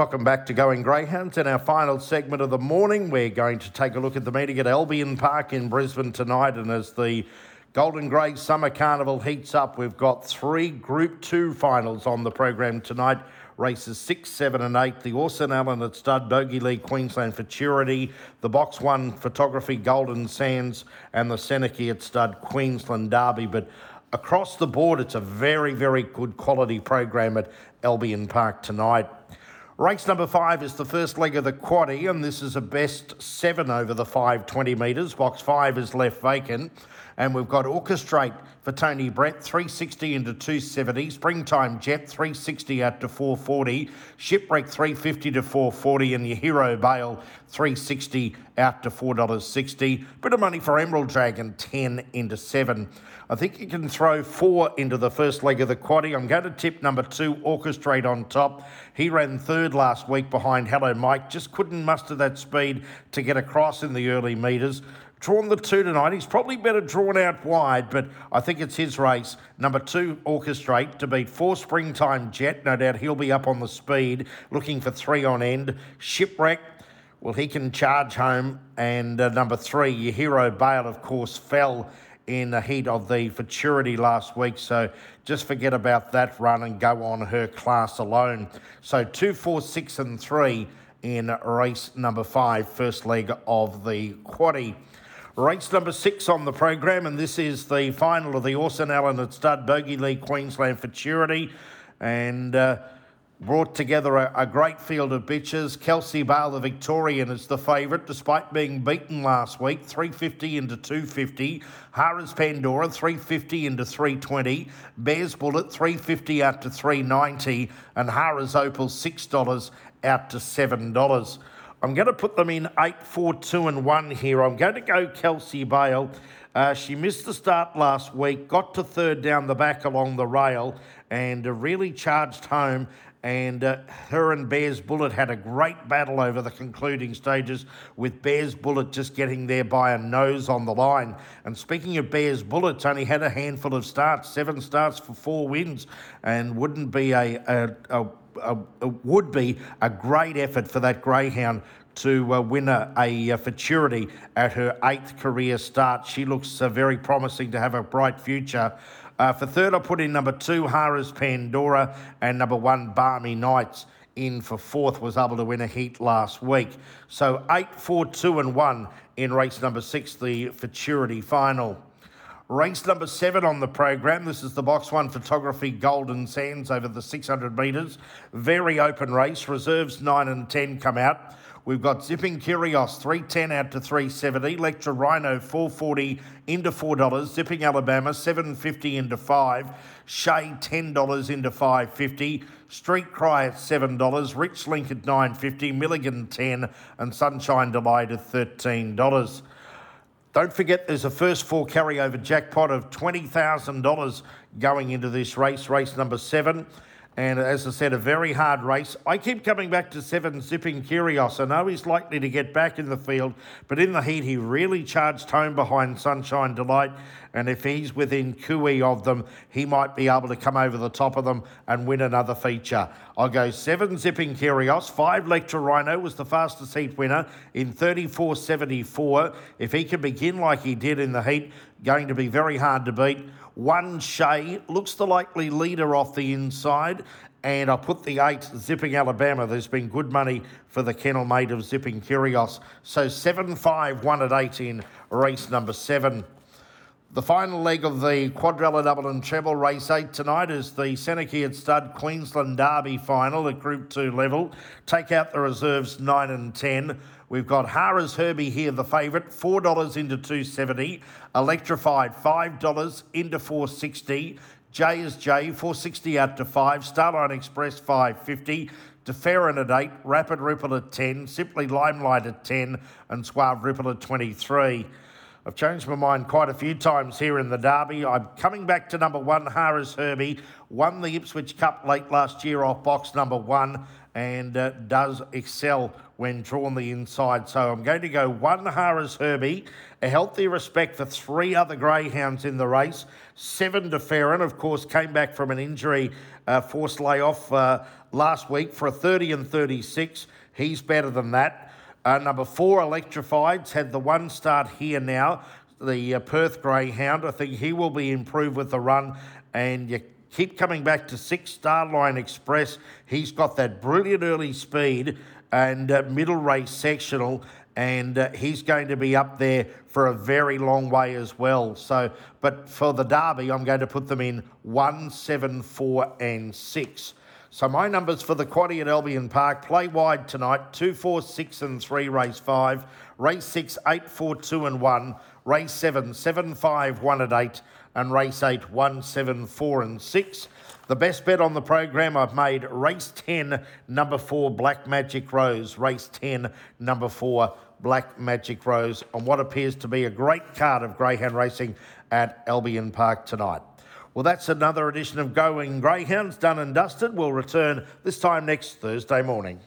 Welcome back to Going Greyhounds. In our final segment of the morning, we're going to take a look at the meeting at Albion Park in Brisbane tonight. And as the Golden Grey Summer Carnival heats up, we've got three Group 2 finals on the program tonight. Races 6, 7 and 8. The Orson Allen at Stud, Bogey League Queensland Futurity, the Box 1 Photography Golden Sands and the Seneca at Stud Queensland Derby. But across the board, it's a very, very good quality program at Albion Park tonight. Race number five is the first leg of the quaddy, and this is a best seven over the 520 metres. Box five is left vacant. And we've got Orchestrate for Tony Brett, 360 into 270. Springtime Jet, 360 out to 440. Shipwreck, 350 to 440. And your Hero Bale, 360 out to $4.60. Bit of money for Emerald Dragon, 10 into 7. I think you can throw four into the first leg of the quaddy. I'm going to tip number two, Orchestrate on top. He ran third last week behind Hello Mike, just couldn't muster that speed to get across in the early metres. Drawn the two tonight. He's probably better drawn out wide, but I think it's his race. Number two, Orchestrate, to beat four Springtime Jet. No doubt he'll be up on the speed, looking for three on end. Shipwreck, well, he can charge home. And uh, number three, your hero Bale, of course, fell in the heat of the futurity last week. So just forget about that run and go on her class alone. So two, four, six, and three in race number five, first leg of the quaddy. Race number six on the program, and this is the final of the Orson Allen at Stud Bogey League Queensland Futurity. And uh, brought together a, a, great field of bitches. Kelsey Bale, the Victorian, is the favourite, despite being beaten last week, 350 into 250. Harris Pandora, 350 into 320. Bears Bullet, 350 out to 390. And Harris Opal, $6 out to $7. I'm going to put them in 8, 4, 2 and 1 here. I'm going to go Kelsey Bale. Uh, she missed the start last week, got to third down the back along the rail, and uh, really charged home and uh, her and Bears Bullet had a great battle over the concluding stages, with Bears Bullet just getting there by a nose on the line. And speaking of Bears Bullets, only had a handful of starts, seven starts for four wins, and wouldn't be a, a, a, a, a would be a great effort for that greyhound to uh, win a, a, futurity at her eighth career start. She looks uh, very promising to have a bright future. Uh, for third, I put in number two, Harris Pandora, and number one, Barmy Nights. In for fourth, was able to win a heat last week. So eight, four, two, and one in race number six, the Futurity final. Race number seven on the program. This is the box one photography Golden Sands over the 600 metres. Very open race. Reserves nine and 10 come out. We've got Zipping Curios, 310 out to 370. Lecture Rhino, 440 into $4. Zipping Alabama, 750 into 5. Shay, $10 into 550. Street Cry at $7. Rich Link at 950. Milligan, 10 And Sunshine Delight at $13. Don't forget there's a first four carryover jackpot of $20,000 going into this race, race number seven. And as I said, a very hard race. I keep coming back to seven Zipping Curios. I know he's likely to get back in the field, but in the heat, he really charged home behind Sunshine Delight. And if he's within cooey of them, he might be able to come over the top of them and win another feature. I'll go seven Zipping Curios. Five Lecture Rhino was the fastest heat winner in 34.74. If he can begin like he did in the heat, going to be very hard to beat. One Shay looks the likely leader off the inside. And I put the eight Zipping Alabama. There's been good money for the kennel mate of Zipping Curios. So 7 5 1 at 8 in race number seven. The final leg of the quadrilla double and treble race eight tonight is the Seneca Stud Queensland Derby final at Group 2 level. Take out the reserves 9 and 10. We've got Harris Herbie here, the favourite, $4 into 270. Electrified, $5 into 460. J is J, 460 out to 5. Starline Express, 550. Deferrin at 8. Rapid Ripple at 10. Simply Limelight at 10. And Suave Ripple at 23. I've changed my mind quite a few times here in the Derby. I'm coming back to number one, Harris Herbie. Won the Ipswich Cup late last year off box number one and uh, does excel when drawn the inside. So I'm going to go one Harris Herbie, a healthy respect for three other greyhounds in the race. Seven to of course, came back from an injury, uh, forced layoff uh, last week for a 30 and 36. He's better than that. Uh, number four, Electrifieds, had the one start here now. The uh, Perth Greyhound, I think he will be improved with the run, and you keep coming back to six Starline Express. He's got that brilliant early speed and uh, middle race sectional, and uh, he's going to be up there for a very long way as well. So, but for the Derby, I'm going to put them in one, seven, four, and six. So my numbers for the quaddy at Albion Park play wide tonight: two, four, six, and three. Race five, race six, eight, four, two, and one. Race seven, seven, five, one, and eight, and race eight, one, seven, four, and six. The best bet on the program I've made race 10, number four, Black Magic Rose. Race 10, number four, Black Magic Rose, on what appears to be a great card of greyhound racing at Albion Park tonight. Well, that's another edition of Going Greyhounds done and dusted. We'll return this time next Thursday morning.